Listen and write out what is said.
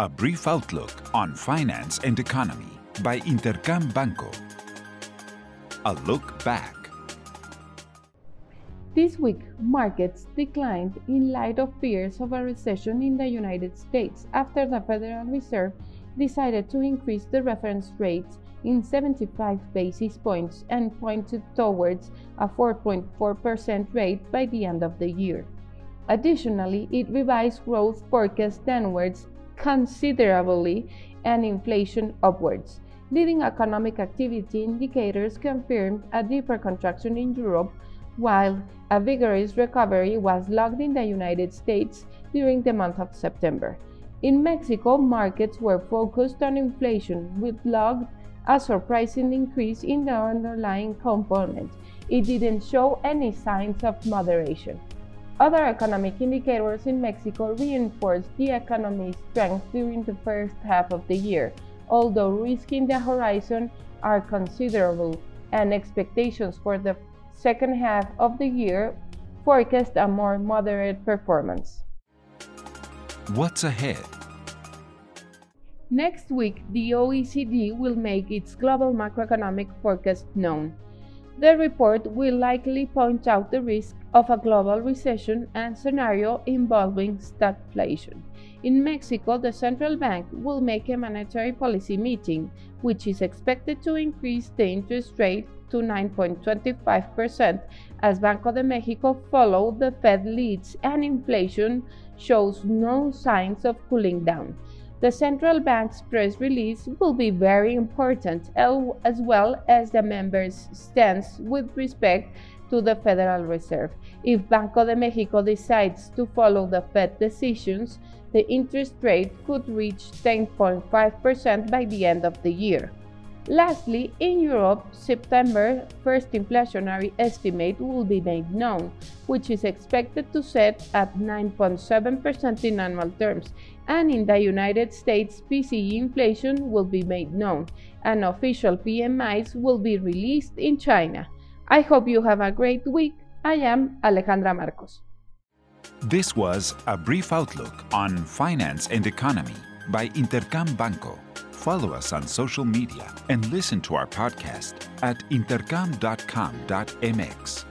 A brief outlook on finance and economy by Intercam Banco. A look back. This week, markets declined in light of fears of a recession in the United States after the Federal Reserve decided to increase the reference rates in 75 basis points and pointed towards a 4.4% rate by the end of the year. Additionally, it revised growth forecasts downwards considerably and inflation upwards. Leading economic activity indicators confirmed a deeper contraction in Europe, while a vigorous recovery was logged in the United States during the month of September. In Mexico, markets were focused on inflation, which logged a surprising increase in the underlying component. It didn't show any signs of moderation. Other economic indicators in Mexico reinforced the economy's strength during the first half of the year, although risks in the horizon are considerable and expectations for the second half of the year forecast a more moderate performance. What's ahead? Next week, the OECD will make its global macroeconomic forecast known. The report will likely point out the risk of a global recession and scenario involving stagflation. In Mexico, the central bank will make a monetary policy meeting, which is expected to increase the interest rate to 9.25% as Banco de Mexico follow the Fed leads and inflation shows no signs of cooling down. The central bank's press release will be very important, as well as the members' stance with respect to the Federal Reserve. If Banco de Mexico decides to follow the Fed decisions, the interest rate could reach 10.5% by the end of the year. Lastly, in Europe, September first inflationary estimate will be made known, which is expected to set at 9.7% in annual terms, and in the United States, PCE inflation will be made known, and official PMIs will be released in China. I hope you have a great week. I am Alejandra Marcos. This was a brief outlook on finance and economy by Intercam Banco. Follow us on social media and listen to our podcast at intercam.com.mx.